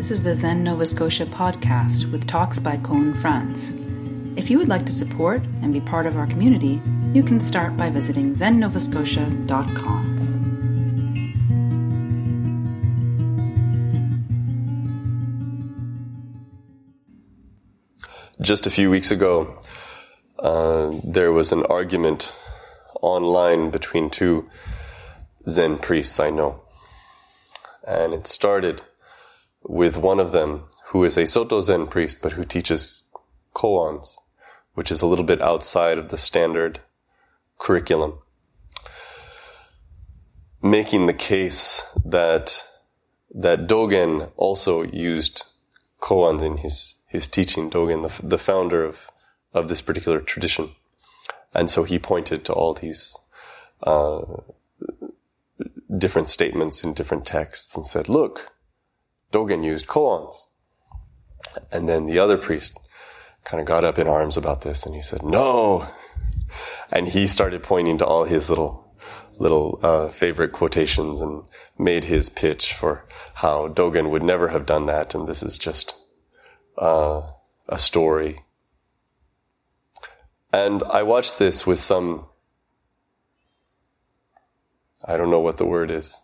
This is the Zen Nova Scotia podcast with talks by Koun Franz. If you would like to support and be part of our community, you can start by visiting zennovascotia.com. Just a few weeks ago, uh, there was an argument online between two Zen priests I know. And it started with one of them who is a Soto Zen priest, but who teaches koans, which is a little bit outside of the standard curriculum. Making the case that, that Dogen also used koans in his, his teaching, Dogen, the, the founder of, of this particular tradition. And so he pointed to all these, uh, different statements in different texts and said, look, Dogen used koans. And then the other priest kind of got up in arms about this and he said, no. And he started pointing to all his little, little, uh, favorite quotations and made his pitch for how Dogen would never have done that. And this is just, uh, a story. And I watched this with some I don't know what the word is.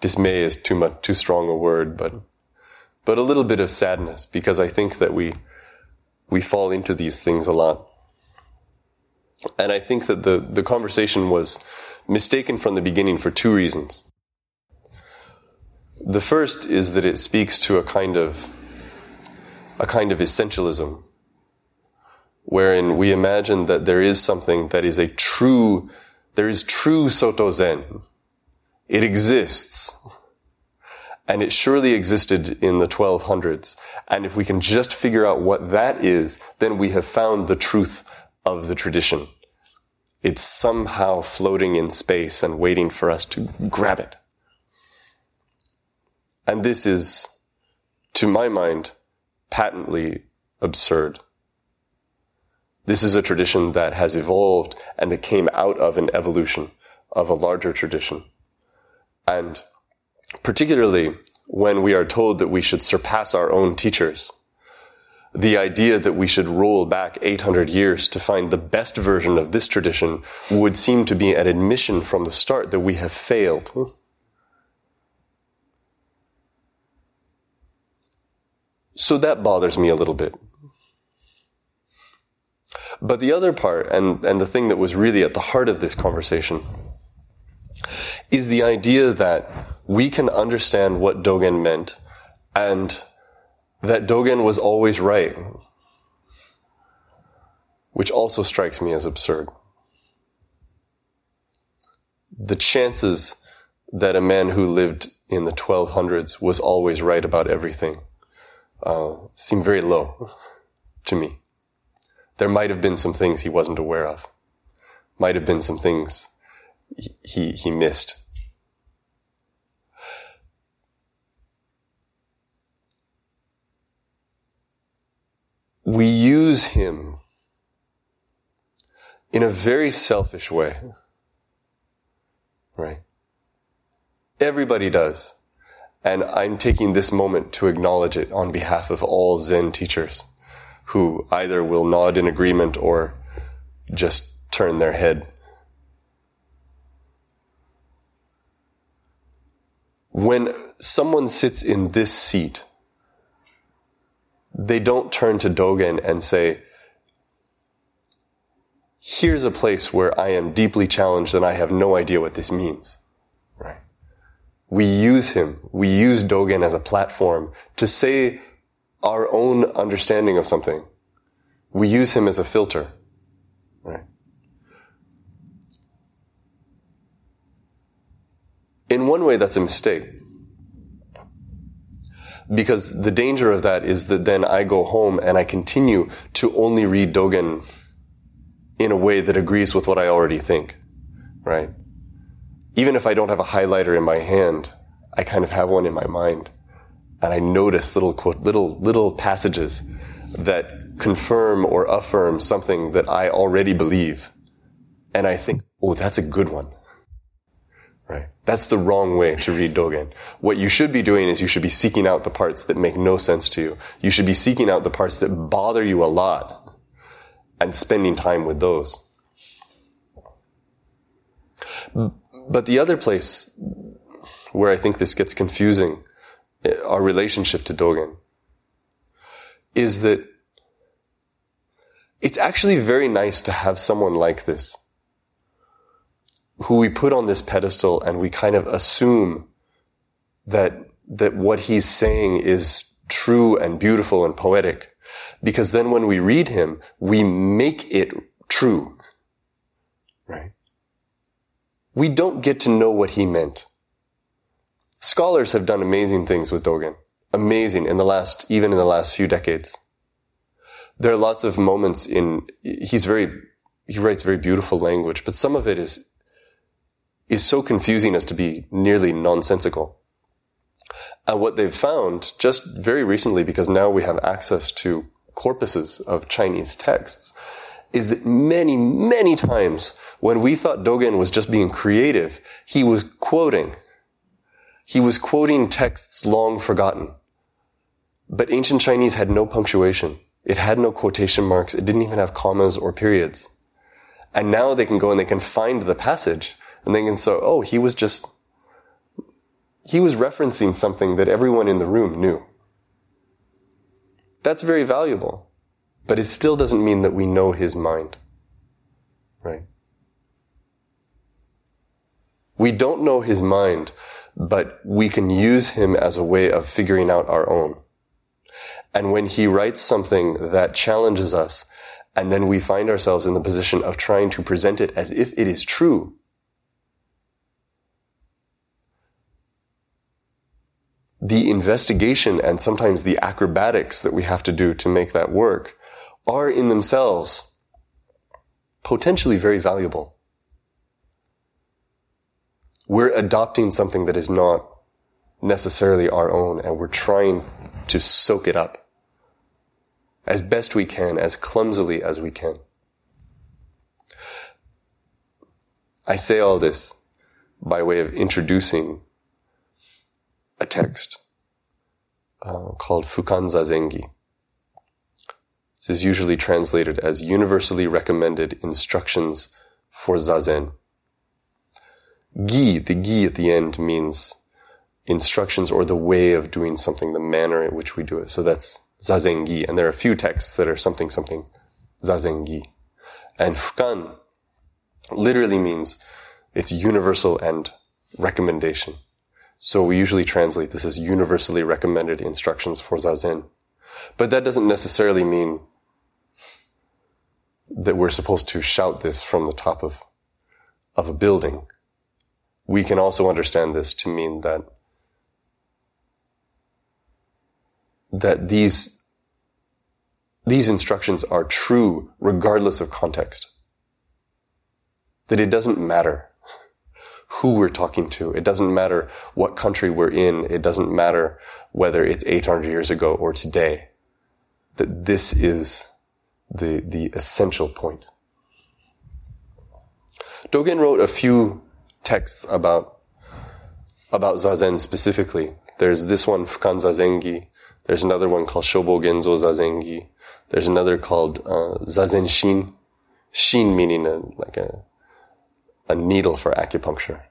Dismay is too much, too strong a word, but, but a little bit of sadness because I think that we, we fall into these things a lot. And I think that the, the conversation was mistaken from the beginning for two reasons. The first is that it speaks to a kind of, a kind of essentialism, wherein we imagine that there is something that is a true there is true Soto Zen. It exists. And it surely existed in the 1200s. And if we can just figure out what that is, then we have found the truth of the tradition. It's somehow floating in space and waiting for us to grab it. And this is, to my mind, patently absurd. This is a tradition that has evolved and that came out of an evolution of a larger tradition. And particularly when we are told that we should surpass our own teachers, the idea that we should roll back 800 years to find the best version of this tradition would seem to be an admission from the start that we have failed. So that bothers me a little bit. But the other part, and, and the thing that was really at the heart of this conversation, is the idea that we can understand what Dogen meant and that Dogen was always right, which also strikes me as absurd. The chances that a man who lived in the 1200s was always right about everything uh, seem very low to me there might have been some things he wasn't aware of. Might have been some things he, he missed. We use him in a very selfish way. Right? Everybody does. And I'm taking this moment to acknowledge it on behalf of all Zen teachers who either will nod in agreement or just turn their head. When someone sits in this seat, they don't turn to Dogen and say, here's a place where I am deeply challenged and I have no idea what this means. Right? We use him, we use Dogen as a platform to say our own understanding of something. We use him as a filter. Right? In one way, that's a mistake. Because the danger of that is that then I go home and I continue to only read Dogen in a way that agrees with what I already think. Right? Even if I don't have a highlighter in my hand, I kind of have one in my mind and I notice little quote, little, little passages that confirm or affirm something that I already believe. And I think, oh, that's a good one. Right? That's the wrong way to read Dogen. What you should be doing is you should be seeking out the parts that make no sense to you. You should be seeking out the parts that bother you a lot and spending time with those. But the other place where I think this gets confusing, eh, our relationship to Dogen, is that it's actually very nice to have someone like this who we put on this pedestal and we kind of assume that, that what he's saying is true and beautiful and poetic. Because then when we read him, we make it true. Right? We don't get to know what he meant. Scholars have done amazing things with Dogen. Amazing in the last, even in the last few decades. There are lots of moments in, he's very, he writes very beautiful language, but some of it is is so confusing as to be nearly nonsensical. And what they've found just very recently, because now we have access to corpuses of Chinese texts, is that many, many times when we thought Dogen was just being creative, he was quoting. He was quoting texts long forgotten. But ancient Chinese had no punctuation. It had no quotation marks. It didn't even have commas or periods. And now they can go and they can find the passage and thinking, so, oh, he was just, he was referencing something that everyone in the room knew. That's very valuable. But it still doesn't mean that we know his mind. Right? We don't know his mind, but we can use him as a way of figuring out our own. And when he writes something that challenges us, and then we find ourselves in the position of trying to present it as if it is true, the investigation and sometimes the acrobatics that we have to do to make that work are in themselves potentially very valuable. We're adopting something that is not necessarily our own and we're trying to soak it up as best we can, as clumsily as we can. I say all this by way of introducing a text uh, called Fukan Zazengi. This is usually translated as universally recommended instructions for Zazen. Gi, the gi at the end means instructions or the way of doing something, the manner in which we do it. So that's Zazengi. And there are a few texts that are something, something, Zazengi. And Fukan literally means it's universal and recommendation. So we usually translate this as universally recommended instructions for Zazen. But that doesn't necessarily mean that we're supposed to shout this from the top of, of a building. We can also understand this to mean that, that these, these instructions are true regardless of context. That it doesn't matter who we're talking to. It doesn't matter what country we're in. It doesn't matter whether it's 800 years ago or today. That this is the, the essential point. Dogen wrote a few texts about, about Zazen specifically. There's this one, Fukan Zazengi. There's another one called Shobo Genzo Zazengi. There's another called uh, Zazen Shin. Shin meaning a, like a, a needle for acupuncture.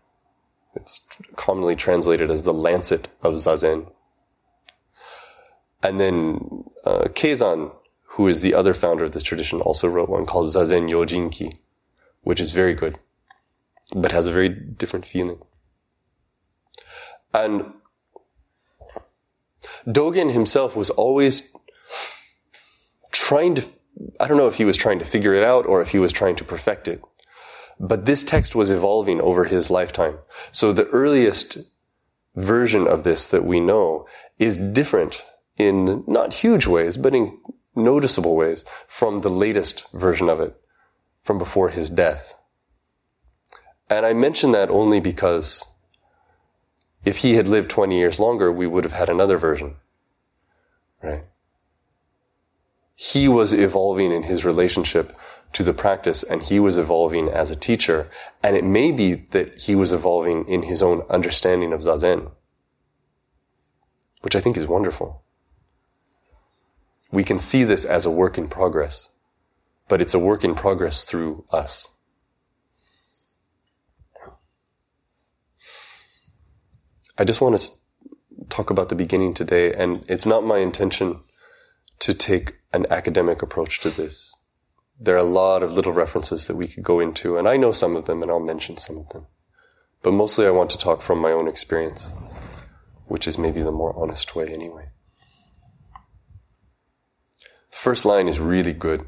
It's commonly translated as the lancet of Zazen. And then uh, Keizan, who is the other founder of this tradition, also wrote one called Zazen Yojinki, which is very good, but has a very different feeling. And Dogen himself was always trying to, I don't know if he was trying to figure it out or if he was trying to perfect it. But this text was evolving over his lifetime. So the earliest version of this that we know is different in not huge ways, but in noticeable ways from the latest version of it from before his death. And I mention that only because if he had lived 20 years longer, we would have had another version. Right? He was evolving in his relationship to the practice and he was evolving as a teacher. And it may be that he was evolving in his own understanding of Zazen, which I think is wonderful. We can see this as a work in progress, but it's a work in progress through us. I just want to talk about the beginning today, and it's not my intention to take an academic approach to this. There are a lot of little references that we could go into, and I know some of them, and I'll mention some of them. But mostly I want to talk from my own experience, which is maybe the more honest way anyway. The first line is really good.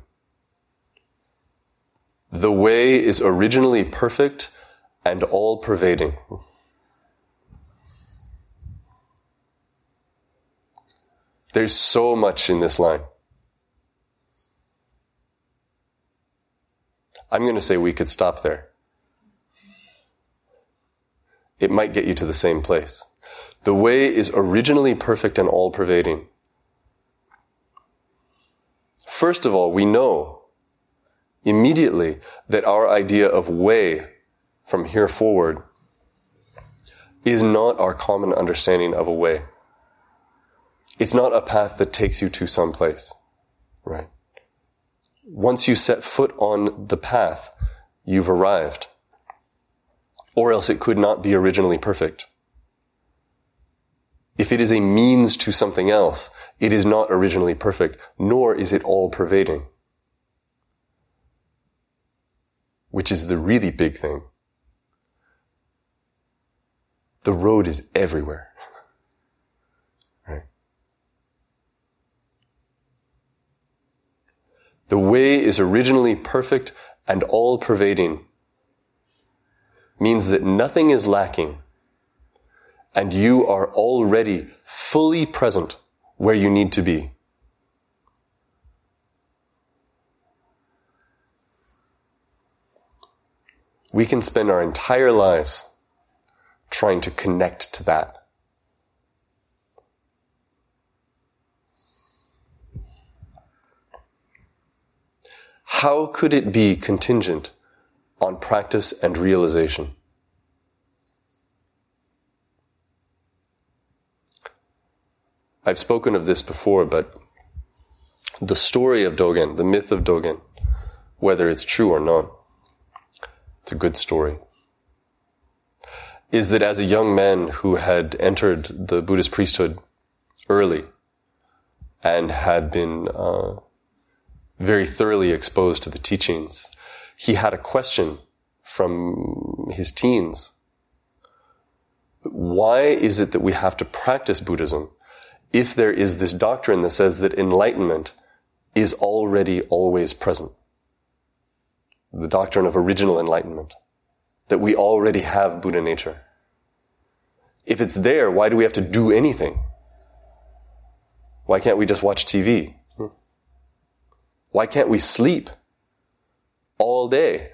The way is originally perfect and all pervading. There's so much in this line. I'm going to say we could stop there. It might get you to the same place. The way is originally perfect and all pervading. First of all, we know immediately that our idea of way from here forward is not our common understanding of a way. It's not a path that takes you to some place, right? Once you set foot on the path, you've arrived. Or else it could not be originally perfect. If it is a means to something else, it is not originally perfect, nor is it all pervading. Which is the really big thing. The road is everywhere. The way is originally perfect and all pervading. Means that nothing is lacking and you are already fully present where you need to be. We can spend our entire lives trying to connect to that. How could it be contingent on practice and realization? I've spoken of this before, but the story of Dogen, the myth of Dogen, whether it's true or not, it's a good story, is that as a young man who had entered the Buddhist priesthood early and had been uh, very thoroughly exposed to the teachings, he had a question from his teens. Why is it that we have to practice Buddhism if there is this doctrine that says that enlightenment is already always present? The doctrine of original enlightenment. That we already have Buddha nature. If it's there, why do we have to do anything? Why can't we just watch TV? Why can't we sleep all day?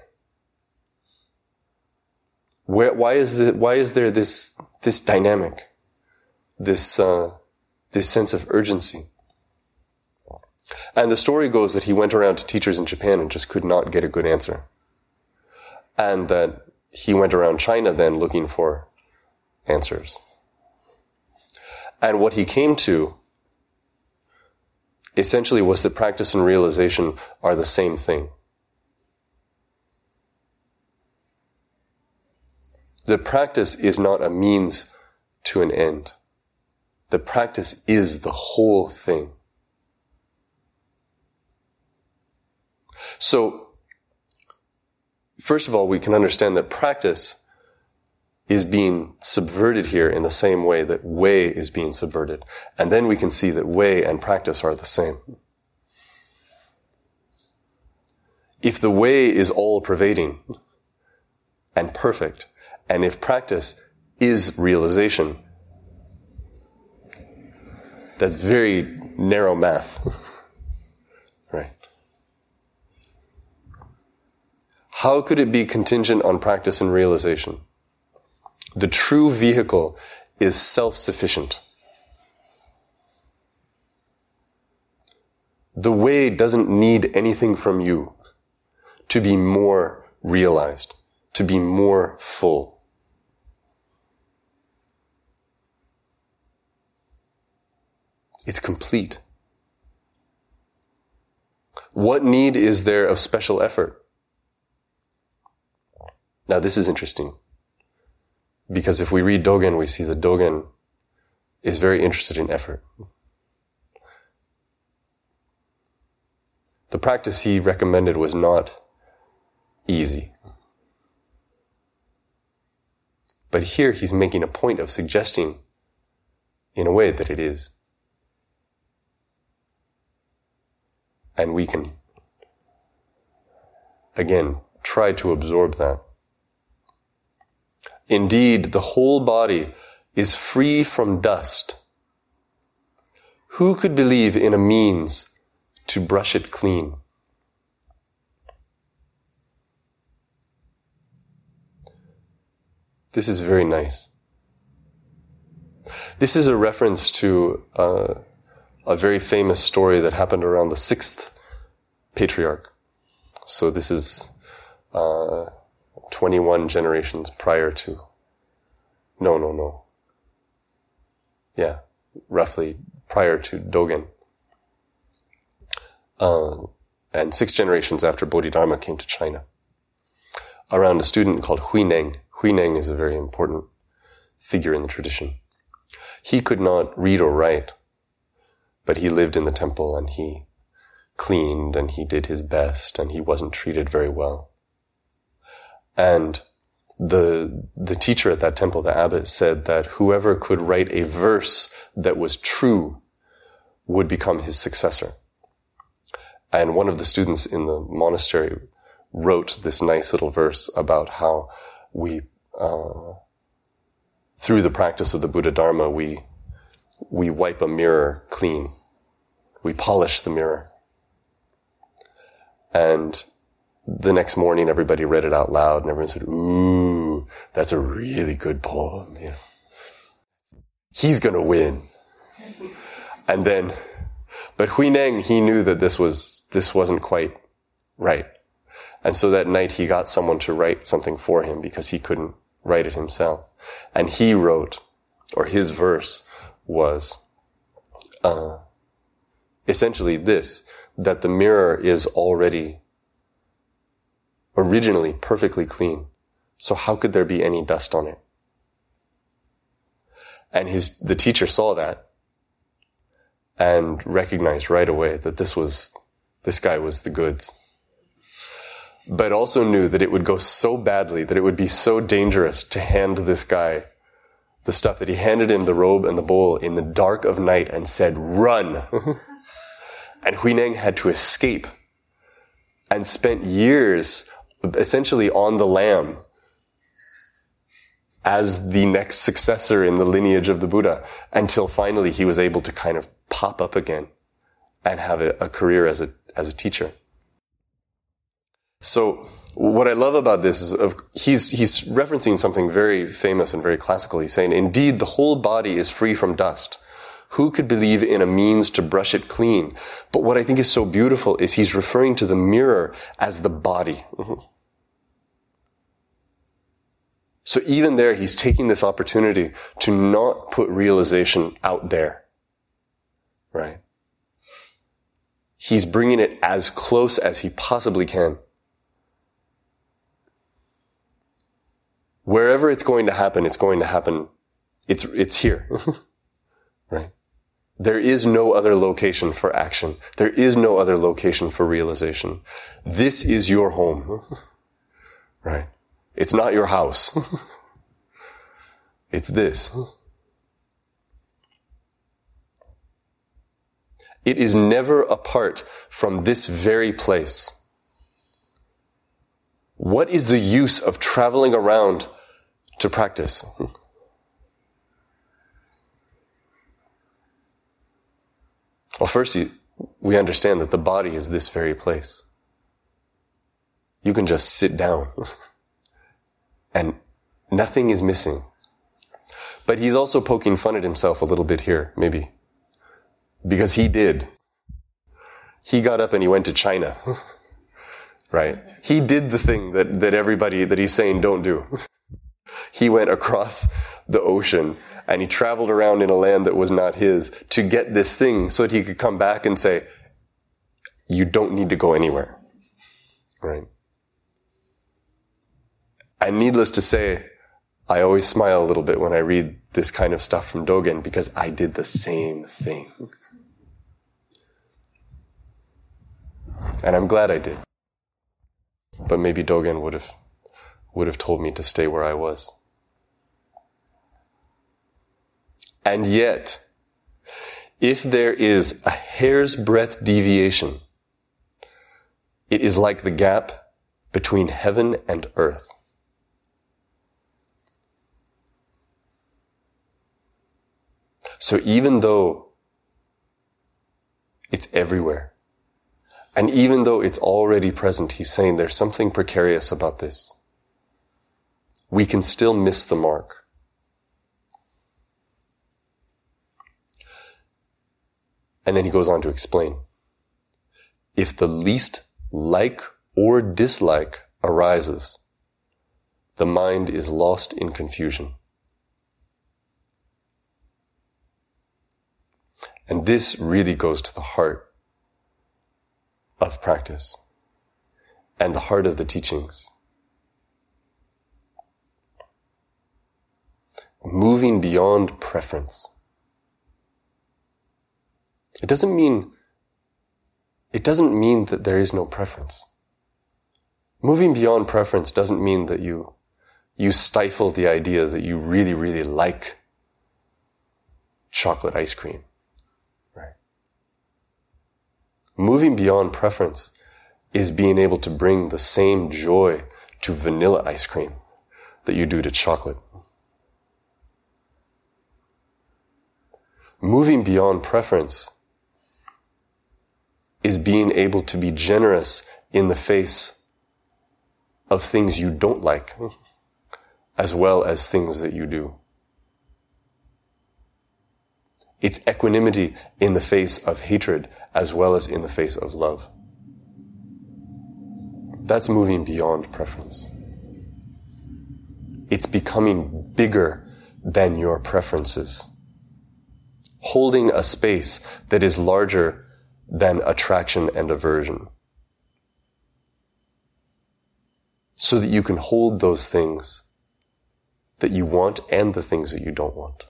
Where, why is the, why is there this, this dynamic? This, uh, this sense of urgency? And the story goes that he went around to teachers in Japan and just could not get a good answer. And that he went around China then looking for answers. And what he came to essentially was that practice and realization are the same thing. The practice is not a means to an end. The practice is the whole thing. So, first of all, we can understand that practice is being subverted here in the same way that way is being subverted. And then we can see that way and practice are the same. If the way is all pervading and perfect, and if practice is realization, that's very narrow math. right? How could it be contingent on practice and realization? The true vehicle is self-sufficient. The way doesn't need anything from you. to be more realized, to be more full. It's complete. What need is there of special effort? Now, this is interesting. Because if we read Dogen, we see that Dogen is very interested in effort. The practice he recommended was not easy. But here he's making a point of suggesting, in a way, that it is. And we can, again, try to absorb that. Indeed, the whole body is free from dust. Who could believe in a means to brush it clean? This is very nice. This is a reference to uh, a very famous story that happened around the sixth patriarch. So this is uh, 21 generations prior to. No, no, no. Yeah, roughly prior to Dogen. Uh, and six generations after Bodhidharma came to China. Around a student called Huineng. Huineng is a very important figure in the tradition. He could not read or write, but he lived in the temple and he cleaned and he did his best and he wasn't treated very well. And the, the teacher at that temple, the abbot, said that whoever could write a verse that was true would become his successor. And one of the students in the monastery wrote this nice little verse about how we, uh, through the practice of the Buddha Dharma, we, we wipe a mirror clean. We polish the mirror. And the next morning, everybody read it out loud and everyone said, ooh, that's a really good poem. He's going to win. And then, but Huineng, he knew that this was, this wasn't quite right. And so that night he got someone to write something for him because he couldn't write it himself. And he wrote, or his verse was, uh, essentially this, that the mirror is already originally perfectly clean. So how could there be any dust on it? And his, the teacher saw that and recognized right away that this was, this guy was the goods. But also knew that it would go so badly, that it would be so dangerous to hand this guy the stuff that he handed him the robe and the bowl in the dark of night and said, run. and Huineng had to escape and spent years essentially on the lam as the next successor in the lineage of the Buddha until finally he was able to kind of pop up again and have a, a career as a, as a teacher. So what I love about this is of, he's, he's referencing something very famous and very classical. He's saying, indeed, the whole body is free from dust. Who could believe in a means to brush it clean? But what I think is so beautiful is he's referring to the mirror as the body. Mm-hmm. So even there, he's taking this opportunity to not put realization out there. Right? He's bringing it as close as he possibly can. Wherever it's going to happen, it's going to happen. It's, it's here. right? There is no other location for action. There is no other location for realization. This is your home. right? It's not your house. it's this. It is never apart from this very place. What is the use of traveling around to practice? Well, first, we understand that the body is this very place. You can just sit down. and nothing is missing. But he's also poking fun at himself a little bit here, maybe. Because he did. He got up and he went to China. right? He did the thing that, that everybody, that he's saying don't do. he went across the ocean and he traveled around in a land that was not his to get this thing so that he could come back and say, you don't need to go anywhere. Right? And needless to say, I always smile a little bit when I read this kind of stuff from Dogen because I did the same thing. And I'm glad I did. But maybe Dogen would have would have told me to stay where I was. And yet, if there is a hair's breadth deviation, it is like the gap between heaven and earth. So even though it's everywhere, and even though it's already present, he's saying there's something precarious about this. We can still miss the mark. And then he goes on to explain. If the least like or dislike arises, the mind is lost in confusion. And this really goes to the heart of practice and the heart of the teachings. Moving beyond preference. It doesn't mean, it doesn't mean that there is no preference. Moving beyond preference doesn't mean that you, you stifle the idea that you really, really like chocolate ice cream. Moving beyond preference is being able to bring the same joy to vanilla ice cream that you do to chocolate. Moving beyond preference is being able to be generous in the face of things you don't like, as well as things that you do. It's equanimity in the face of hatred as well as in the face of love. That's moving beyond preference. It's becoming bigger than your preferences. Holding a space that is larger than attraction and aversion. So that you can hold those things that you want and the things that you don't want.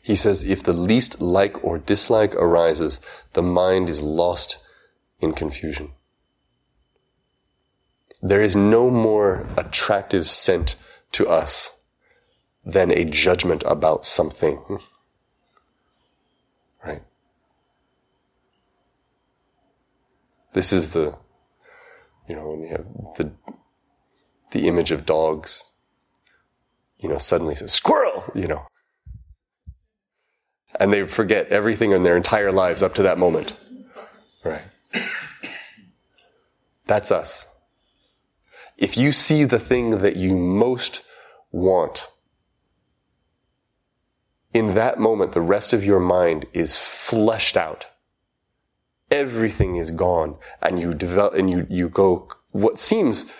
He says, if the least like or dislike arises, the mind is lost in confusion. There is no more attractive scent to us than a judgment about something. Hmm. Right? This is the, you know, when you have the, the image of dogs, you know, suddenly says, squirrel, you know and they forget everything in their entire lives up to that moment. Right. That's us. If you see the thing that you most want, in that moment, the rest of your mind is fleshed out. Everything is gone and you develop, and you, you go, what seems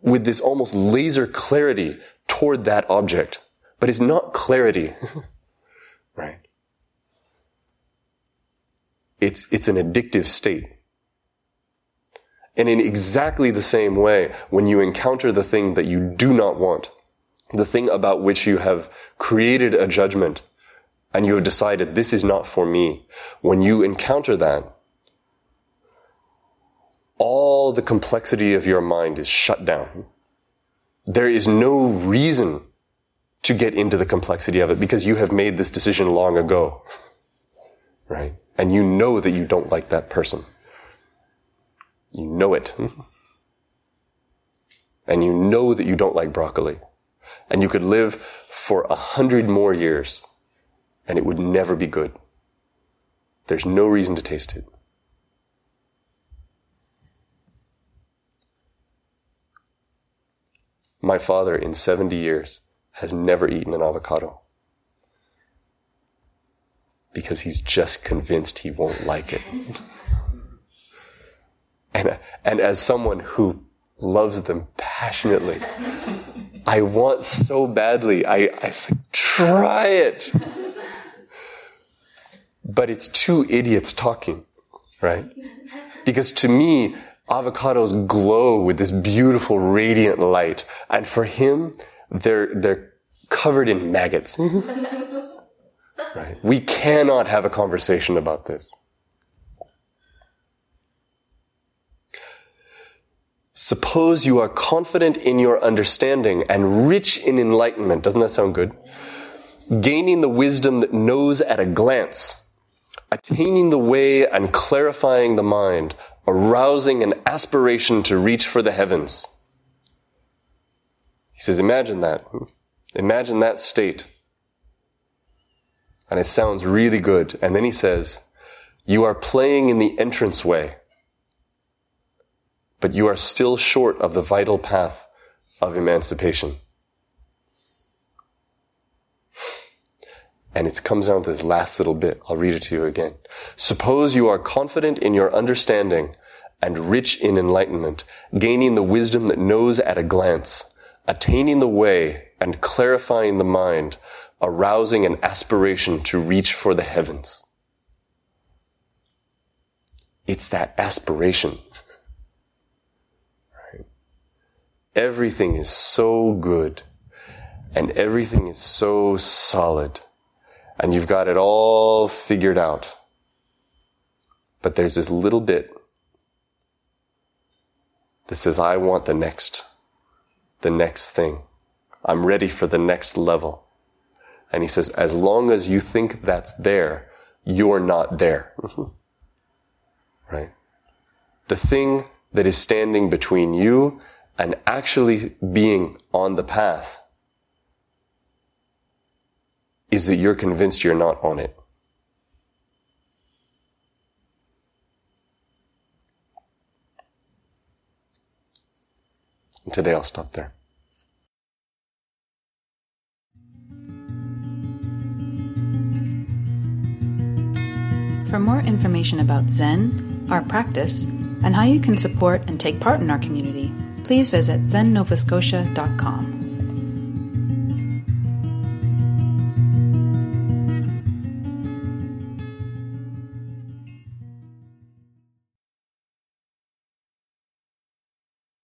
with this almost laser clarity toward that object but it's not clarity, right? It's, it's an addictive state. And in exactly the same way, when you encounter the thing that you do not want, the thing about which you have created a judgment, and you have decided this is not for me, when you encounter that, all the complexity of your mind is shut down. There is no reason to get into the complexity of it because you have made this decision long ago. Right? And you know that you don't like that person. You know it. And you know that you don't like broccoli. And you could live for a hundred more years and it would never be good. There's no reason to taste it. My father, in 70 years, has never eaten an avocado. because he's just convinced he won't like it. and, and as someone who loves them passionately, I want so badly. I, I say, try it. But it's two idiots talking, right? Because to me, avocados glow with this beautiful radiant light. And for him, they're, they're covered in maggots. right? We cannot have a conversation about this. Suppose you are confident in your understanding and rich in enlightenment. Doesn't that sound good? Gaining the wisdom that knows at a glance, attaining the way and clarifying the mind, arousing an aspiration to reach for the heavens. He says, imagine that. Imagine that state. And it sounds really good. And then he says, you are playing in the entranceway, but you are still short of the vital path of emancipation. And it comes down to this last little bit. I'll read it to you again. Suppose you are confident in your understanding and rich in enlightenment, gaining the wisdom that knows at a glance, attaining the way and clarifying the mind, arousing an aspiration to reach for the heavens. It's that aspiration. Everything is so good and everything is so solid and you've got it all figured out. But there's this little bit that says, I want the next, the next thing. I'm ready for the next level. And he says, as long as you think that's there, you're not there. Mm-hmm. right? The thing that is standing between you and actually being on the path is that you're convinced you're not on it. And today I'll stop there. For more information about Zen, our practice, and how you can support and take part in our community, please visit zennovascotia.com.